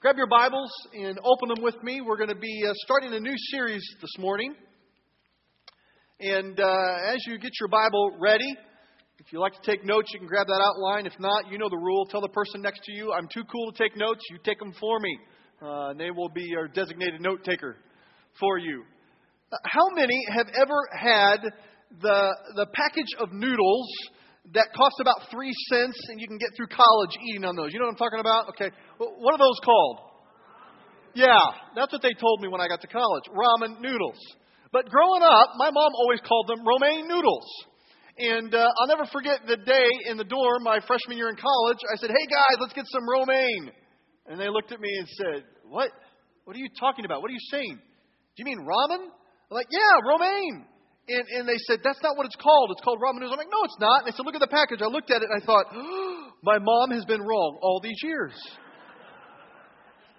Grab your Bibles and open them with me. We're going to be uh, starting a new series this morning. And uh, as you get your Bible ready, if you like to take notes, you can grab that outline. If not, you know the rule. Tell the person next to you, I'm too cool to take notes. You take them for me. Uh, and they will be your designated note taker for you. How many have ever had the, the package of noodles that cost about three cents and you can get through college eating on those? You know what I'm talking about? Okay. What are those called? Yeah, that's what they told me when I got to college ramen noodles. But growing up, my mom always called them romaine noodles. And uh, I'll never forget the day in the dorm my freshman year in college. I said, "Hey guys, let's get some romaine." And they looked at me and said, "What? What are you talking about? What are you saying? Do you mean ramen?" I'm like, "Yeah, romaine." And, and they said, That's not what it's called. It's called ramen noodles. I'm like, No, it's not. And they said, Look at the package. I looked at it and I thought, oh, My mom has been wrong all these years.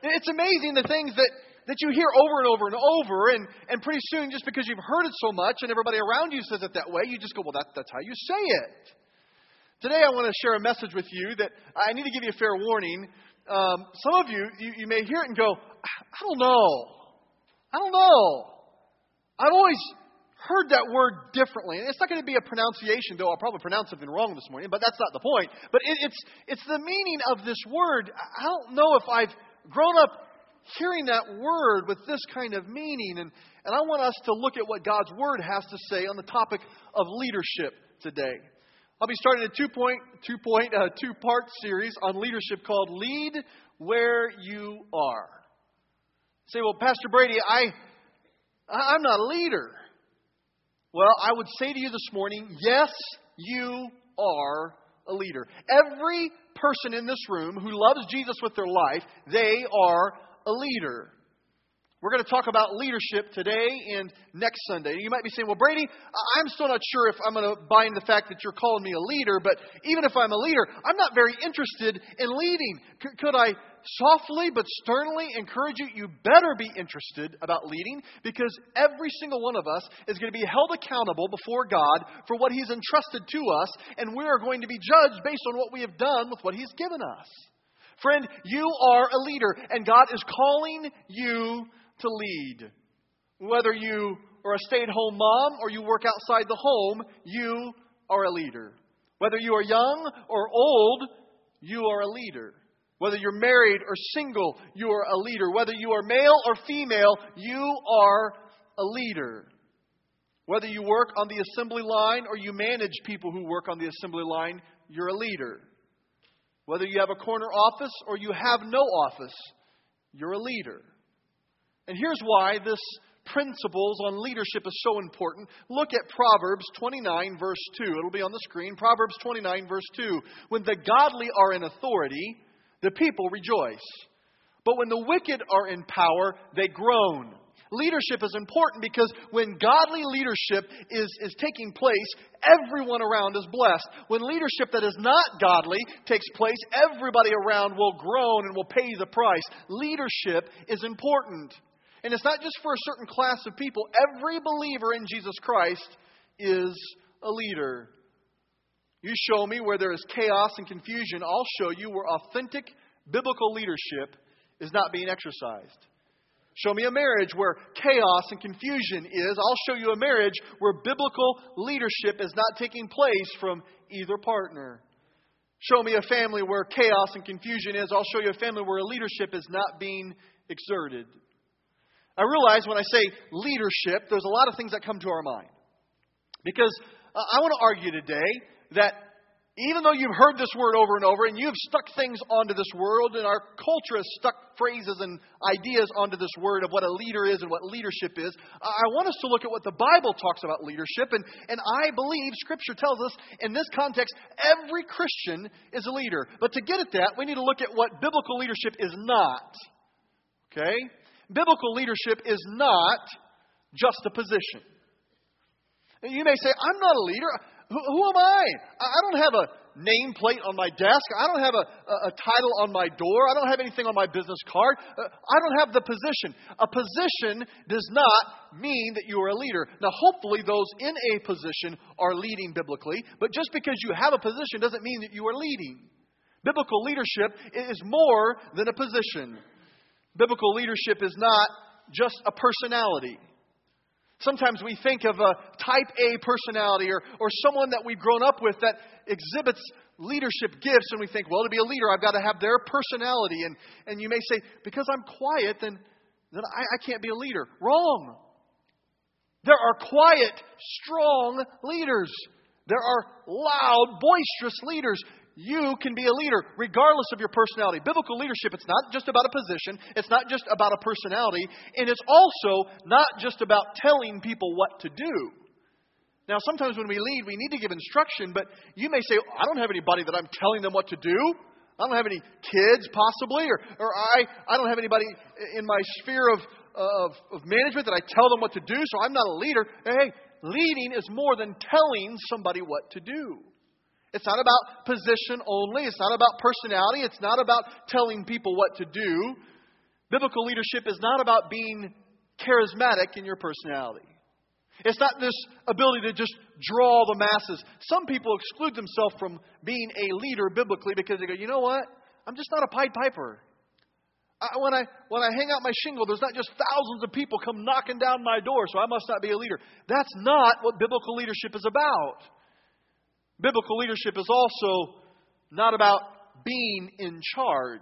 It's amazing the things that that you hear over and over and over, and, and pretty soon, just because you've heard it so much and everybody around you says it that way, you just go, well, that, that's how you say it. Today, I want to share a message with you that I need to give you a fair warning. Um, some of you, you, you may hear it and go, I don't know. I don't know. I've always heard that word differently. And it's not going to be a pronunciation, though I'll probably pronounce something wrong this morning, but that's not the point. But it, it's, it's the meaning of this word. I don't know if I've grown up hearing that word with this kind of meaning. And, and I want us to look at what God's word has to say on the topic of leadership today. I'll be starting a two point, two point, uh, two part series on leadership called Lead Where You Are. say, well, Pastor Brady, I, I'm not a leader. Well, I would say to you this morning, yes, you are a leader. Every person in this room who loves Jesus with their life, they are a leader. We're going to talk about leadership today and next Sunday. You might be saying, well, Brady, I'm still not sure if I'm going to buy into the fact that you're calling me a leader, but even if I'm a leader, I'm not very interested in leading. C- could I softly but sternly encourage you? You better be interested about leading because every single one of us is going to be held accountable before God for what He's entrusted to us, and we are going to be judged based on what we have done with what He's given us. Friend, you are a leader, and God is calling you to lead. Whether you are a stay at home mom or you work outside the home, you are a leader. Whether you are young or old, you are a leader. Whether you're married or single, you are a leader. Whether you are male or female, you are a leader. Whether you work on the assembly line or you manage people who work on the assembly line, you're a leader. Whether you have a corner office or you have no office, you're a leader. And here's why this principles on leadership is so important. Look at Proverbs 29, verse 2. It'll be on the screen. Proverbs 29, verse 2. When the godly are in authority, the people rejoice. But when the wicked are in power, they groan. Leadership is important because when godly leadership is, is taking place, everyone around is blessed. When leadership that is not godly takes place, everybody around will groan and will pay the price. Leadership is important. And it's not just for a certain class of people, every believer in Jesus Christ is a leader. You show me where there is chaos and confusion, I'll show you where authentic biblical leadership is not being exercised. Show me a marriage where chaos and confusion is. I'll show you a marriage where biblical leadership is not taking place from either partner. Show me a family where chaos and confusion is. I'll show you a family where leadership is not being exerted. I realize when I say leadership, there's a lot of things that come to our mind. Because uh, I want to argue today that even though you've heard this word over and over and you've stuck things onto this word, and our culture has stuck phrases and ideas onto this word of what a leader is and what leadership is, I want us to look at what the Bible talks about leadership. And, and I believe Scripture tells us in this context, every Christian is a leader. But to get at that, we need to look at what biblical leadership is not. Okay? Biblical leadership is not just a position. You may say, I'm not a leader. Who, who am I? I don't have a nameplate on my desk. I don't have a, a, title on my door. I don't have anything on my business card. Uh, I don't have the position. A position does not mean that you are a leader. Now, hopefully, those in a position are leading biblically, but just because you have a position doesn't mean that you are leading. Biblical leadership is more than a position. Biblical leadership is not just a personality. Sometimes we think of a type A personality or, or someone that we've grown up with that exhibits leadership gifts, and we think, well, to be a leader, I've got to have their personality. And, and you may say, because I'm quiet, then, then I, I can't be a leader. Wrong. There are quiet, strong leaders. There are loud, boisterous leaders. You can be a leader regardless of your personality. Biblical leadership, it's not just about a position, it's not just about a personality, and it's also not just about telling people what to do. Now, sometimes when we lead, we need to give instruction, but you may say, I don't have anybody that I'm telling them what to do. I don't have any kids, possibly, or, or I, I don't have anybody in my sphere of, of, of management that I tell them what to do, so I'm not a leader. Hey, leading is more than telling somebody what to do. It's not about position only. It's not about personality. It's not about telling people what to do. Biblical leadership is not about being charismatic in your personality. It's not this ability to just draw the masses. Some people exclude themselves from being a leader biblically because they go, you know what? I'm just not a Pied Piper. I, when, I, when I hang out my shingle, there's not just thousands of people come knocking down my door, so I must not be a leader. That's not what biblical leadership is about. Biblical leadership is also not about being in charge.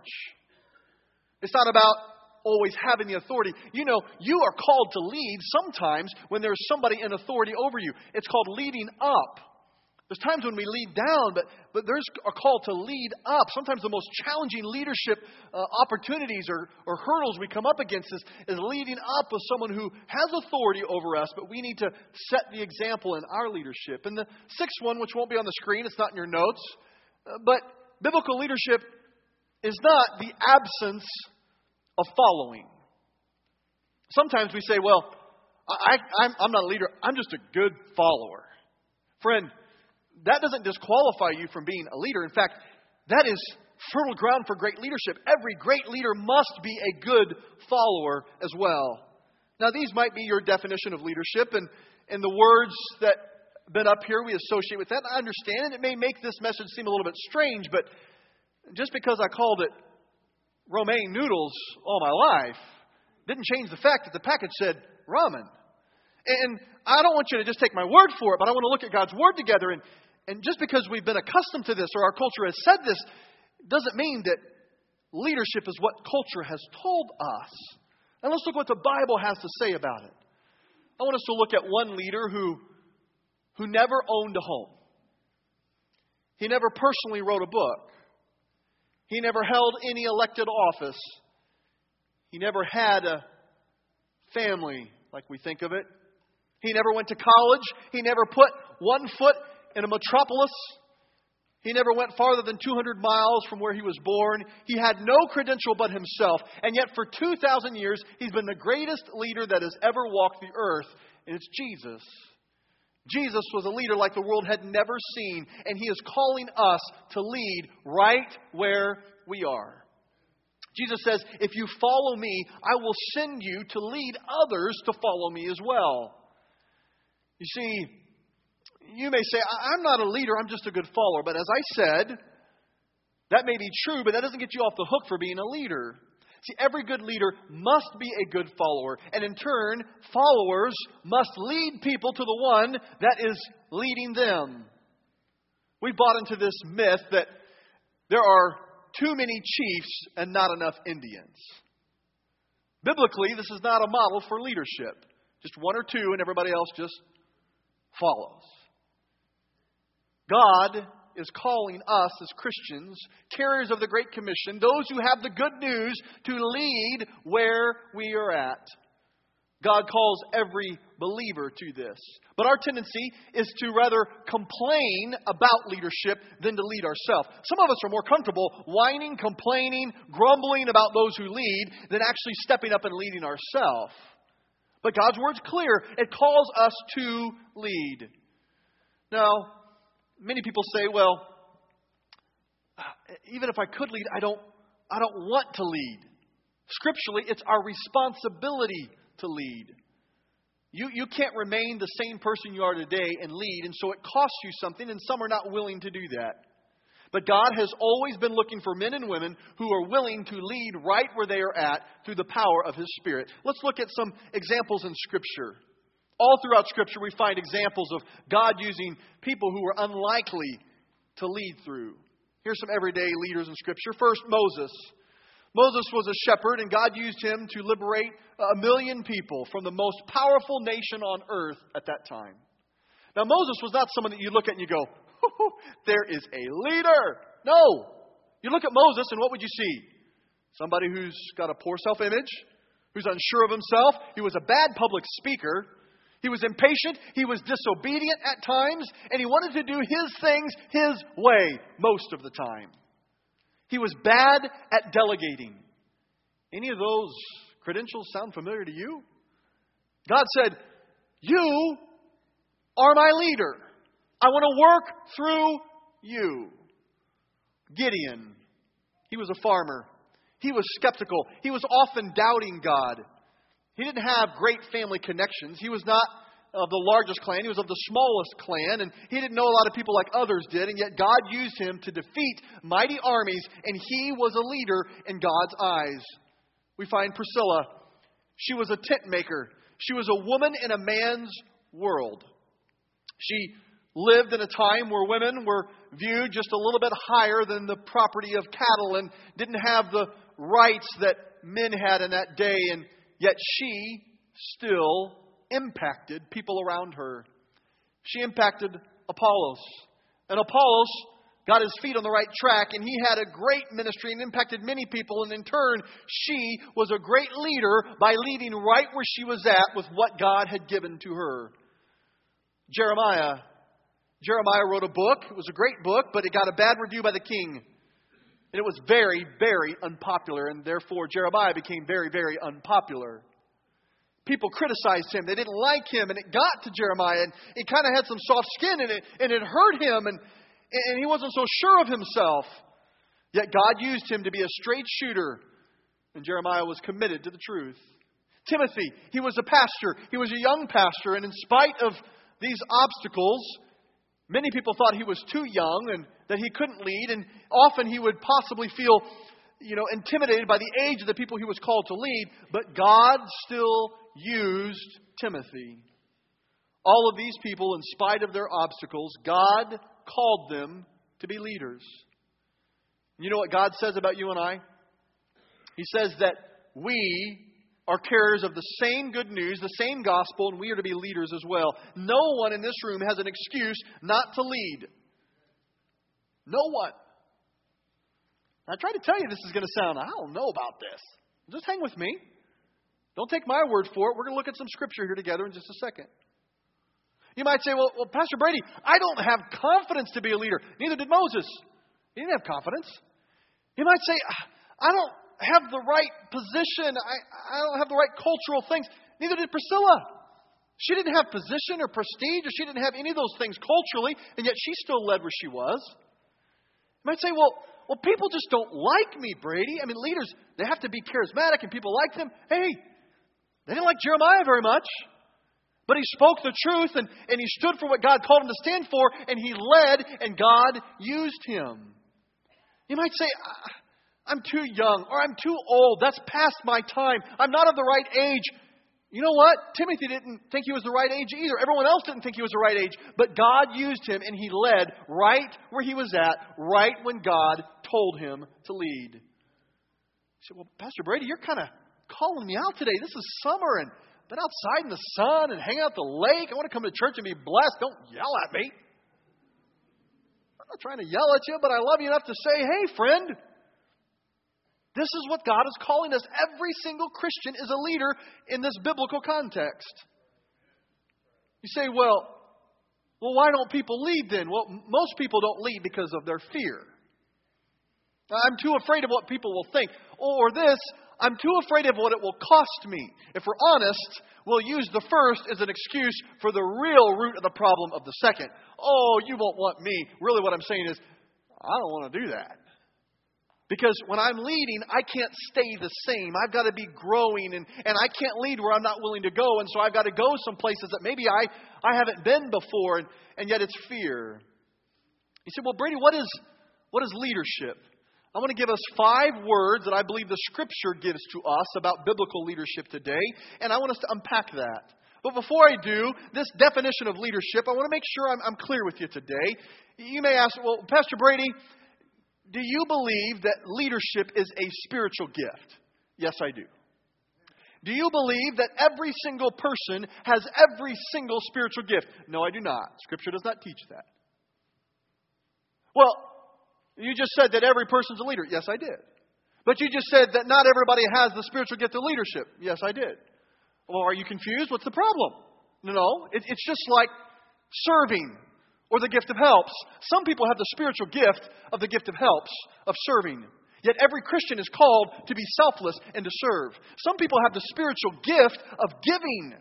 It's not about always having the authority. You know, you are called to lead sometimes when there's somebody in authority over you. It's called leading up. There's times when we lead down, but, but there's a call to lead up. Sometimes the most challenging leadership uh, opportunities or, or hurdles we come up against is, is leading up with someone who has authority over us, but we need to set the example in our leadership. And the sixth one, which won't be on the screen, it's not in your notes, uh, but biblical leadership is not the absence of following. Sometimes we say, well, I, I'm, I'm not a leader, I'm just a good follower. Friend, that doesn't disqualify you from being a leader. In fact, that is fertile ground for great leadership. Every great leader must be a good follower as well. Now, these might be your definition of leadership, and, and the words that have been up here we associate with that. I understand, and it may make this message seem a little bit strange, but just because I called it romaine noodles all my life didn't change the fact that the package said ramen. And I don't want you to just take my word for it, but I want to look at God's word together. And, and just because we've been accustomed to this or our culture has said this doesn't mean that leadership is what culture has told us. And let's look what the Bible has to say about it. I want us to look at one leader who, who never owned a home. He never personally wrote a book. He never held any elected office. He never had a family like we think of it. He never went to college. He never put one foot in a metropolis. He never went farther than 200 miles from where he was born. He had no credential but himself. And yet, for 2,000 years, he's been the greatest leader that has ever walked the earth, and it's Jesus. Jesus was a leader like the world had never seen, and he is calling us to lead right where we are. Jesus says, If you follow me, I will send you to lead others to follow me as well. You see, you may say, I'm not a leader, I'm just a good follower. But as I said, that may be true, but that doesn't get you off the hook for being a leader. See, every good leader must be a good follower. And in turn, followers must lead people to the one that is leading them. We bought into this myth that there are too many chiefs and not enough Indians. Biblically, this is not a model for leadership. Just one or two, and everybody else just follows. God is calling us as Christians, carriers of the Great Commission, those who have the good news, to lead where we are at. God calls every believer to this. But our tendency is to rather complain about leadership than to lead ourselves. Some of us are more comfortable whining, complaining, grumbling about those who lead than actually stepping up and leading ourselves. But God's word's clear. It calls us to lead. Now, many people say, well, uh, even if I could lead, I don't, I don't want to lead. Scripturally, it's our responsibility to lead. You, you can't remain the same person you are today and lead, and so it costs you something, and some are not willing to do that. But God has always been looking for men and women who are willing to lead right where they are at through the power of His Spirit. Let's look at some examples in Scripture. All throughout Scripture, we find examples of God using people who were unlikely to lead through. Here's some everyday leaders in Scripture. First, Moses. Moses was a shepherd, and God used him to liberate a million people from the most powerful nation on earth at that time. Now, Moses was not someone that you look at and you go, there is a leader. No. You look at Moses, and what would you see? Somebody who's got a poor self image, who's unsure of himself. He was a bad public speaker. He was impatient. He was disobedient at times. And he wanted to do his things his way most of the time. He was bad at delegating. Any of those credentials sound familiar to you? God said, You are my leader. I want to work through you. Gideon, he was a farmer. He was skeptical. He was often doubting God. He didn't have great family connections. He was not of the largest clan, he was of the smallest clan, and he didn't know a lot of people like others did, and yet God used him to defeat mighty armies, and he was a leader in God's eyes. We find Priscilla. She was a tent maker, she was a woman in a man's world. She lived in a time where women were viewed just a little bit higher than the property of cattle and didn't have the rights that men had in that day, and yet she still impacted people around her. She impacted Apollos. And Apollos got his feet on the right track, and he had a great ministry and impacted many people. And in turn, she was a great leader by leading right where she was at with what God had given to her. Jeremiah. Jeremiah wrote a book. It was a great book, but it got a bad review by the king. And it was very, very unpopular, and therefore Jeremiah became very, very unpopular people criticized him. They didn't like him, and it got to Jeremiah, and he kind of had some soft skin, and it, and it hurt him, and, and he wasn't so sure of himself. Yet God used him to be a straight shooter, and Jeremiah was committed to the truth. Timothy, he was a pastor. He was a young pastor, and in spite of these obstacles, many people thought he was too young and that he couldn't lead, and often he would possibly feel you know, intimidated by the age of the people he was called to lead, but God still used Timothy. All of these people, in spite of their obstacles, God called them to be leaders. You know what God says about you and I? He says that we are carriers of the same good news, the same gospel, and we are to be leaders as well. No one in this room has an excuse not to lead. No one. I try to tell you this is going to sound, I don't know about this. Just hang with me. Don't take my word for it. We're going to look at some scripture here together in just a second. You might say, well, well, Pastor Brady, I don't have confidence to be a leader. Neither did Moses. He didn't have confidence. You might say, ah, I don't have the right position. I, I don't have the right cultural things. Neither did Priscilla. She didn't have position or prestige, or she didn't have any of those things culturally, and yet she still led where she was. You might say, well, well, people just don't like me, Brady. I mean, leaders, they have to be charismatic and people like them. Hey, they didn't like Jeremiah very much. But he spoke the truth and, and he stood for what God called him to stand for and he led and God used him. You might say, I'm too young or I'm too old. That's past my time. I'm not of the right age. You know what? Timothy didn't think he was the right age either. Everyone else didn't think he was the right age. But God used him and he led right where he was at, right when God told him to lead. He said, Well, Pastor Brady, you're kind of calling me out today. This is summer and been outside in the sun and hang out at the lake. I want to come to church and be blessed. Don't yell at me. I'm not trying to yell at you, but I love you enough to say, Hey, friend, this is what God is calling us. Every single Christian is a leader in this biblical context. You say, well, well, why don't people lead then? Well, most people don't lead because of their fear. I'm too afraid of what people will think. Or this, I'm too afraid of what it will cost me. If we're honest, we'll use the first as an excuse for the real root of the problem of the second. Oh, you won't want me. Really, what I'm saying is, I don't want to do that. Because when I'm leading, I can't stay the same. I've got to be growing, and, and I can't lead where I'm not willing to go. And so I've got to go some places that maybe I, I haven't been before, and, and yet it's fear. You said, Well, Brady, what is, What is leadership? I want to give us five words that I believe the Scripture gives to us about biblical leadership today, and I want us to unpack that. But before I do, this definition of leadership, I want to make sure I'm, I'm clear with you today. You may ask, well, Pastor Brady, do you believe that leadership is a spiritual gift? Yes, I do. Do you believe that every single person has every single spiritual gift? No, I do not. Scripture does not teach that. Well, you just said that every person's a leader. Yes, I did. But you just said that not everybody has the spiritual gift of leadership. Yes, I did. Well, are you confused? What's the problem? No, no. It, it's just like serving or the gift of helps. Some people have the spiritual gift of the gift of helps, of serving. Yet every Christian is called to be selfless and to serve. Some people have the spiritual gift of giving.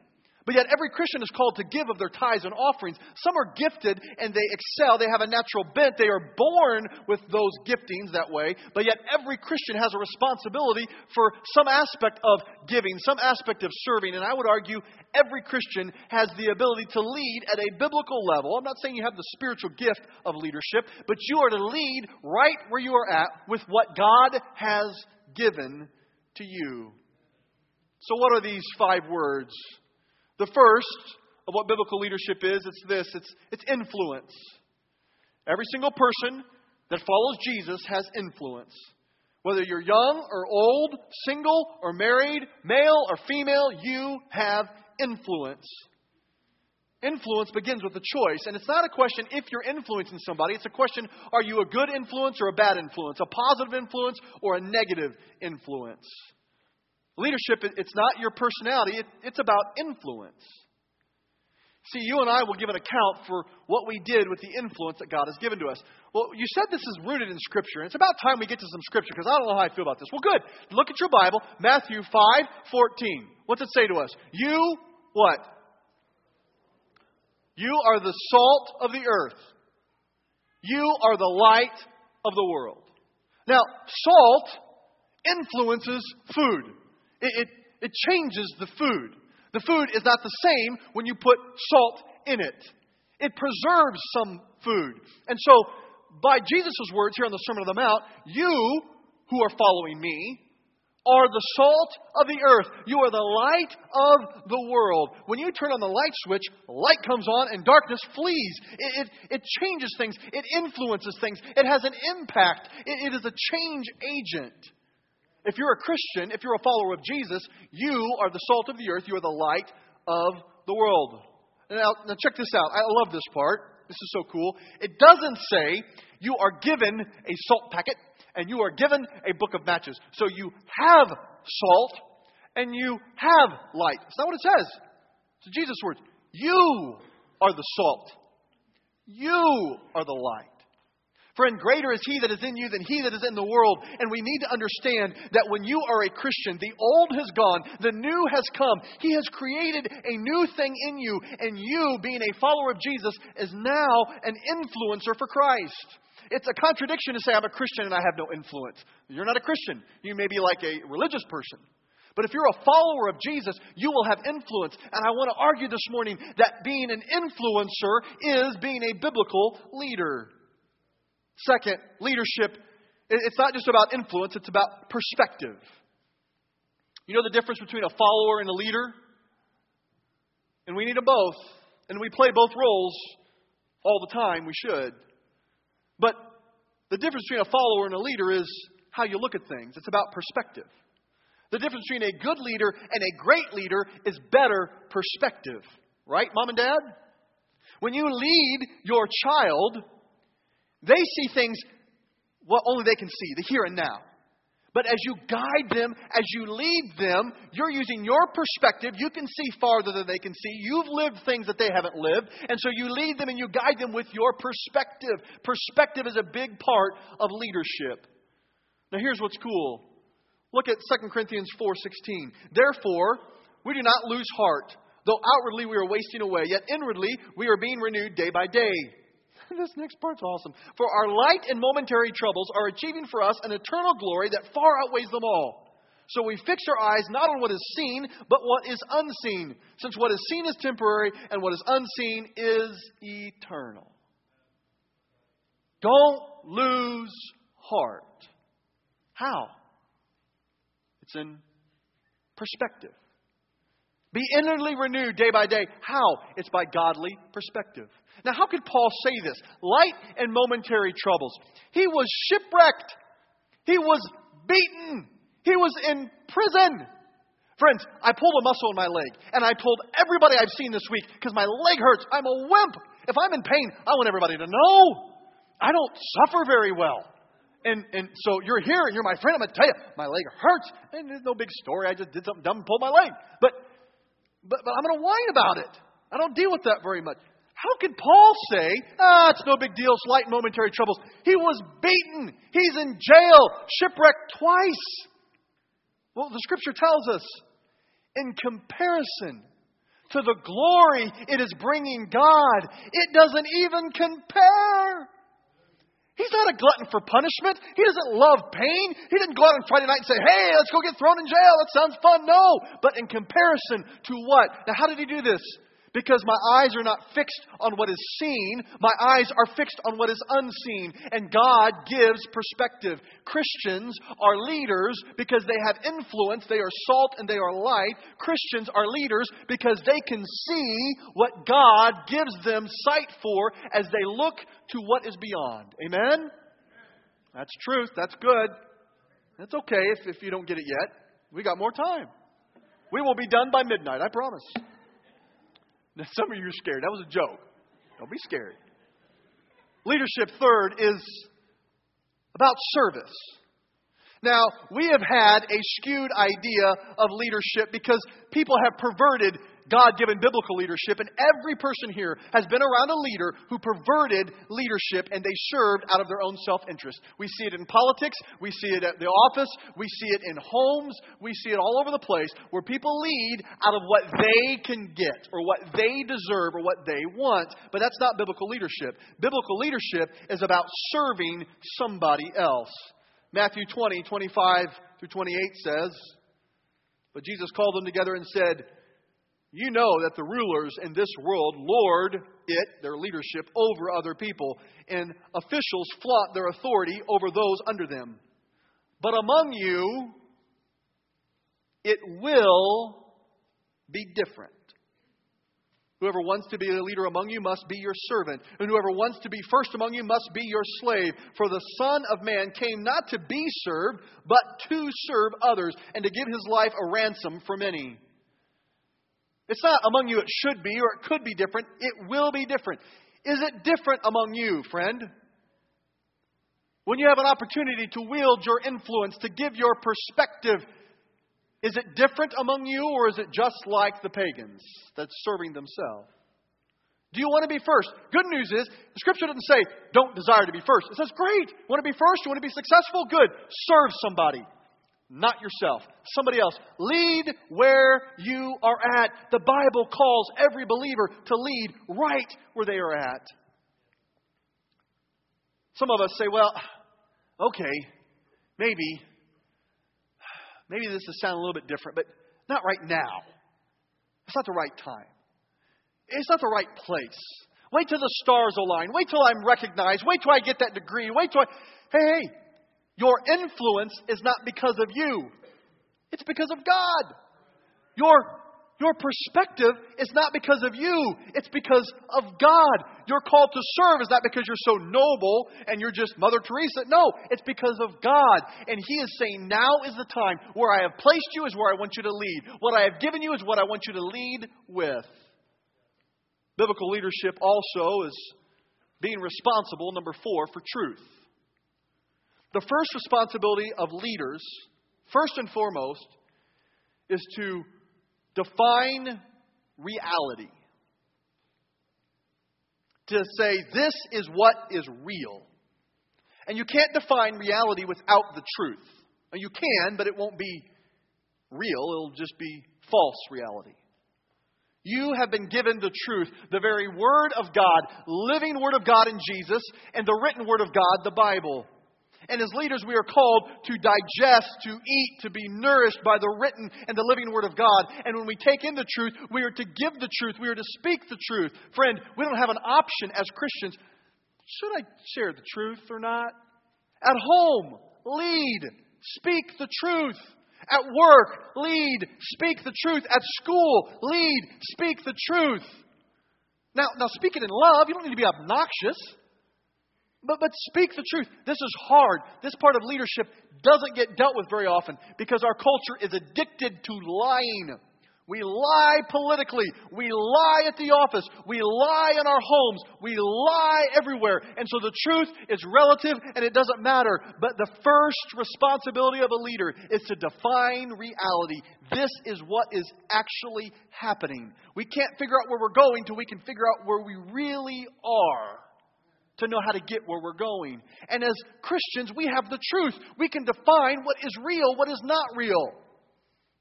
But yet, every Christian is called to give of their tithes and offerings. Some are gifted and they excel. They have a natural bent. They are born with those giftings that way. But yet, every Christian has a responsibility for some aspect of giving, some aspect of serving. And I would argue every Christian has the ability to lead at a biblical level. I'm not saying you have the spiritual gift of leadership, but you are to lead right where you are at with what God has given to you. So, what are these five words? The first of what biblical leadership is, it's this it's, it's influence. Every single person that follows Jesus has influence. Whether you're young or old, single or married, male or female, you have influence. Influence begins with a choice, and it's not a question if you're influencing somebody. It's a question are you a good influence or a bad influence, a positive influence or a negative influence? Leadership, it's not your personality, it's about influence. See, you and I will give an account for what we did with the influence that God has given to us. Well, you said this is rooted in Scripture. It's about time we get to some Scripture because I don't know how I feel about this. Well, good. Look at your Bible, Matthew 5 14. What's it say to us? You, what? You are the salt of the earth. You are the light of the world. Now, salt influences food. It, it, it changes the food. The food is not the same when you put salt in it. It preserves some food. And so, by Jesus' words here on the Sermon on the Mount, you who are following me are the salt of the earth. You are the light of the world. When you turn on the light switch, light comes on and darkness flees. It, it, it changes things, it influences things, it has an impact, it, it is a change agent. If you're a Christian, if you're a follower of Jesus, you are the salt of the earth. You are the light of the world. Now, now check this out. I love this part. This is so cool. It doesn't say you are given a salt packet and you are given a book of matches. So you have salt and you have light. That's not what it says. It's Jesus' words. You are the salt. You are the light. Friend, greater is He that is in you than He that is in the world. And we need to understand that when you are a Christian, the old has gone, the new has come. He has created a new thing in you, and you, being a follower of Jesus, is now an influencer for Christ. It's a contradiction to say, I'm a Christian and I have no influence. You're not a Christian. You may be like a religious person. But if you're a follower of Jesus, you will have influence. And I want to argue this morning that being an influencer is being a biblical leader. Second, leadership, it's not just about influence, it's about perspective. You know the difference between a follower and a leader? And we need them both. And we play both roles all the time. We should. But the difference between a follower and a leader is how you look at things. It's about perspective. The difference between a good leader and a great leader is better perspective. Right, mom and dad? When you lead your child, they see things what only they can see, the here and now. But as you guide them, as you lead them, you're using your perspective. You can see farther than they can see. You've lived things that they haven't lived. And so you lead them and you guide them with your perspective. Perspective is a big part of leadership. Now here's what's cool. Look at 2 Corinthians 4:16. Therefore, we do not lose heart, though outwardly we are wasting away, yet inwardly we are being renewed day by day. this next part's awesome. For our light and momentary troubles are achieving for us an eternal glory that far outweighs them all. So we fix our eyes not on what is seen, but what is unseen, since what is seen is temporary and what is unseen is eternal. Don't lose heart. How? It's in perspective. Be inwardly renewed day by day. How? It's by godly perspective. Now, how could Paul say this? Light and momentary troubles. He was shipwrecked. He was beaten. He was in prison. Friends, I pulled a muscle in my leg, and I told everybody I've seen this week because my leg hurts. I'm a wimp. If I'm in pain, I want everybody to know. I don't suffer very well. And, and so you're here and you're my friend. I'm going to tell you, my leg hurts. And there's no big story. I just did something dumb and pulled my leg. But, but, but I'm going to whine about it. I don't deal with that very much. How could Paul say, ah, it's no big deal, slight momentary troubles? He was beaten. He's in jail, shipwrecked twice. Well, the scripture tells us, in comparison to the glory it is bringing God, it doesn't even compare. He's not a glutton for punishment. He doesn't love pain. He didn't go out on Friday night and say, hey, let's go get thrown in jail. That sounds fun. No. But in comparison to what? Now, how did he do this? Because my eyes are not fixed on what is seen, my eyes are fixed on what is unseen. And God gives perspective. Christians are leaders because they have influence, they are salt and they are light. Christians are leaders because they can see what God gives them sight for as they look to what is beyond. Amen? That's truth. That's good. That's okay if, if you don't get it yet. We got more time. We will be done by midnight, I promise. Now, some of you are scared. That was a joke. Don't be scared. Leadership, third, is about service. Now, we have had a skewed idea of leadership because people have perverted God given biblical leadership, and every person here has been around a leader who perverted leadership and they served out of their own self interest. We see it in politics, we see it at the office, we see it in homes, we see it all over the place where people lead out of what they can get or what they deserve or what they want, but that's not biblical leadership. Biblical leadership is about serving somebody else. Matthew 20, 25 through 28 says, But Jesus called them together and said, you know that the rulers in this world lord it, their leadership, over other people, and officials flaunt their authority over those under them. But among you, it will be different. Whoever wants to be a leader among you must be your servant, and whoever wants to be first among you must be your slave. For the Son of Man came not to be served, but to serve others, and to give his life a ransom for many. It's not among you it should be or it could be different. It will be different. Is it different among you, friend? When you have an opportunity to wield your influence, to give your perspective, is it different among you or is it just like the pagans that's serving themselves? Do you want to be first? Good news is, the scripture doesn't say, don't desire to be first. It says, great. Want to be first? You want to be successful? Good. Serve somebody not yourself, somebody else. Lead where you are at. The Bible calls every believer to lead right where they are at. Some of us say, well, okay, maybe, maybe this is sounding a little bit different, but not right now. It's not the right time. It's not the right place. Wait till the stars align. Wait till I'm recognized. Wait till I get that degree. Wait till I. Hey, hey, your influence is not because of you, it's because of God. Your, your perspective is not because of you, it's because of God. Your call to serve is not because you're so noble and you're just Mother Teresa. No, it's because of God. And He is saying, now is the time. Where I have placed you is where I want you to lead. What I have given you is what I want you to lead with. Biblical leadership also is being responsible, number four, for truth. The first responsibility of leaders, first and foremost, is to define reality. To say, this is what is real. And you can't define reality without the truth. You can, but it won't be real, it'll just be false reality. You have been given the truth, the very Word of God, living Word of God in Jesus, and the written Word of God, the Bible. And as leaders, we are called to digest, to eat, to be nourished by the written and the living Word of God. And when we take in the truth, we are to give the truth. We are to speak the truth. Friend, we don't have an option as Christians. should I share the truth or not? At home, lead, speak the truth. At work, lead, speak the truth. At school, lead, speak the truth. Now, now speak it in love. You don't need to be obnoxious. But, but speak the truth. This is hard. This part of leadership doesn't get dealt with very often because our culture is addicted to lying. We lie politically. We lie at the office. We lie in our homes. We lie everywhere. And so the truth is relative and it doesn't matter. But the first responsibility of a leader is to define reality. This is what is actually happening. We can't figure out where we're going till we can figure out where we really are to know how to get where we're going. And as Christians, we have the truth. We can define what is real, what is not real.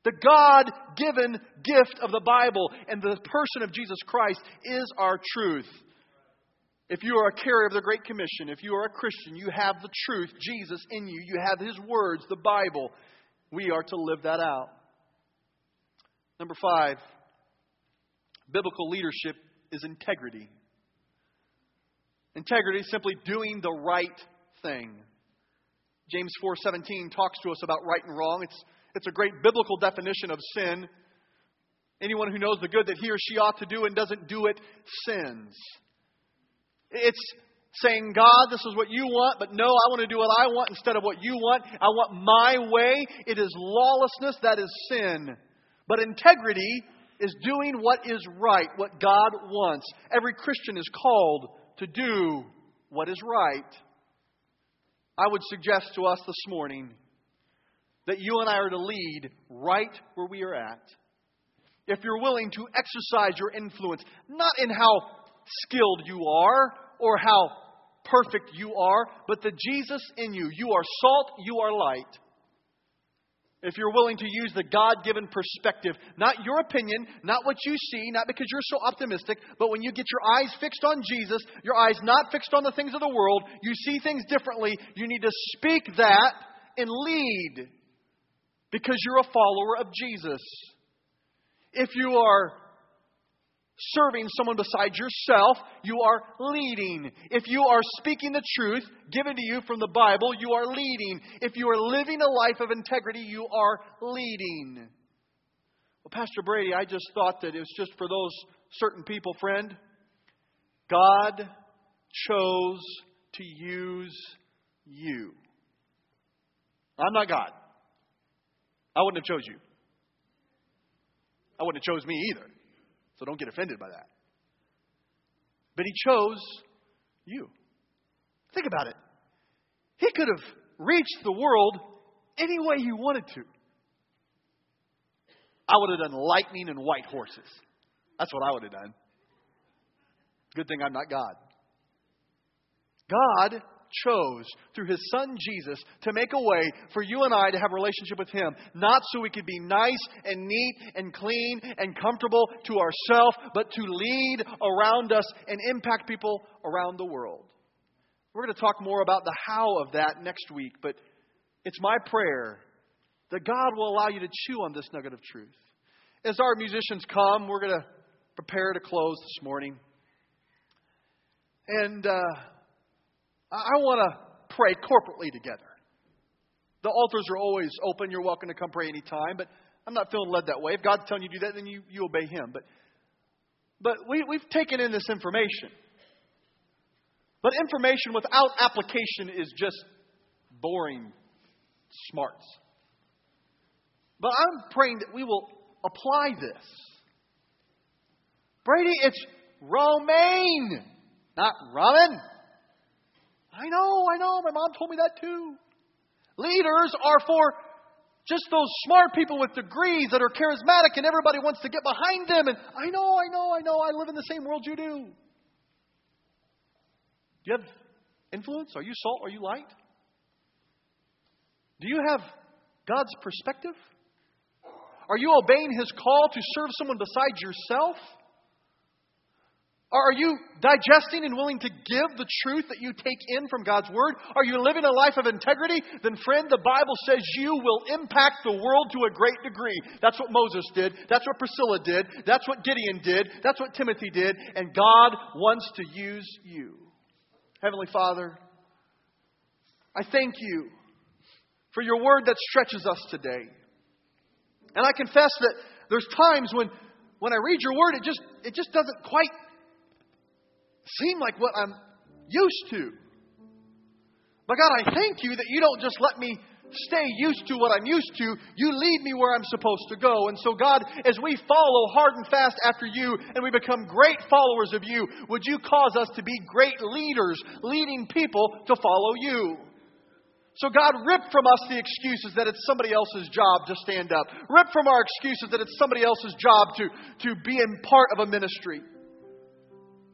The God given gift of the Bible and the person of Jesus Christ is our truth. If you are a carrier of the Great Commission, if you are a Christian, you have the truth, Jesus, in you. You have His words, the Bible. We are to live that out. Number five, biblical leadership is integrity. Integrity is simply doing the right thing. James 4:17 talks to us about right and wrong. It's it's a great biblical definition of sin. Anyone who knows the good that he or she ought to do and doesn't do it sins. It's saying, God, this is what you want, but no, I want to do what I want instead of what you want. I want my way. It is lawlessness, that is sin. But integrity is doing what is right, what God wants. Every Christian is called to do what is right. I would suggest to us this morning that you and I are to lead right where we are at. If you're willing to exercise your influence, not in how skilled you are or how perfect you are, but the Jesus in you. You are salt, you are light. If you're willing to use the God given perspective, not your opinion, not what you see, not because you're so optimistic, but when you get your eyes fixed on Jesus, your eyes not fixed on the things of the world, you see things differently, you need to speak that and lead because you're a follower of Jesus. If you are serving someone besides yourself, you are leading. If you are speaking the truth given to you from the Bible, you are leading. If you are living a life of integrity, you are leading. Well, Pastor Brady, I just thought that it was just for those certain people, friend. God chose to use you. I'm not God. I wouldn't have chose you. I wouldn't have chose me either. So don't get offended by that. But he chose you. Think about it. He could have reached the world any way he wanted to. I would have done lightning and white horses. That's what I would have done. Good thing I'm not God. God chose through his son Jesus to make a way for you and I to have a relationship with him, not so we could be nice and neat and clean and comfortable to ourselves, but to lead around us and impact people around the world. We're going to talk more about the how of that next week, but it's my prayer that God will allow you to chew on this nugget of truth. As our musicians come, we're going to prepare to close this morning. And uh, I want to pray corporately together. The altars are always open. You're welcome to come pray anytime, but I'm not feeling led that way. If God's telling you to do that, then you, you obey Him. But, but we, we've taken in this information. But information without application is just boring smarts. But I'm praying that we will apply this. Brady, it's romaine, not ramen. I know, I know. My mom told me that too. Leaders are for just those smart people with degrees that are charismatic and everybody wants to get behind them. And I know, I know, I know. I live in the same world you do. Do you have influence? Are you salt? Are you light? Do you have God's perspective? Are you obeying His call to serve someone besides yourself? Are you digesting and willing to give the truth that you take in from God's Word? Are you living a life of integrity? Then, friend, the Bible says you will impact the world to a great degree. That's what Moses did. That's what Priscilla did. That's what Gideon did. That's what Timothy did. And God wants to use you. Heavenly Father, I thank you for your word that stretches us today. And I confess that there's times when, when I read your word, it just, it just doesn't quite seem like what I'm used to. But God, I thank you that you don't just let me stay used to what I'm used to. You lead me where I'm supposed to go. And so, God, as we follow hard and fast after you and we become great followers of you, would you cause us to be great leaders, leading people to follow you? So, God, rip from us the excuses that it's somebody else's job to stand up. Rip from our excuses that it's somebody else's job to, to be in part of a ministry.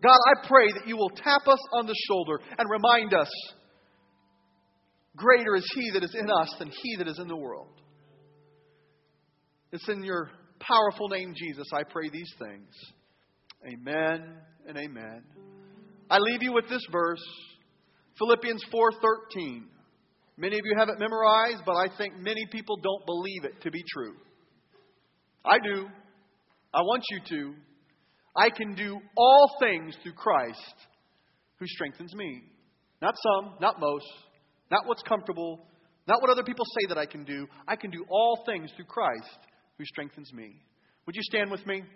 God, I pray that you will tap us on the shoulder and remind us greater is He that is in us than He that is in the world. It's in your powerful name, Jesus, I pray these things. Amen and amen. I leave you with this verse, Philippians 4:13. Many of you have it memorized, but I think many people don't believe it to be true. I do. I want you to. I can do all things through Christ who strengthens me. Not some, not most, not what's comfortable, not what other people say that I can do. I can do all things through Christ who strengthens me. Would you stand with me?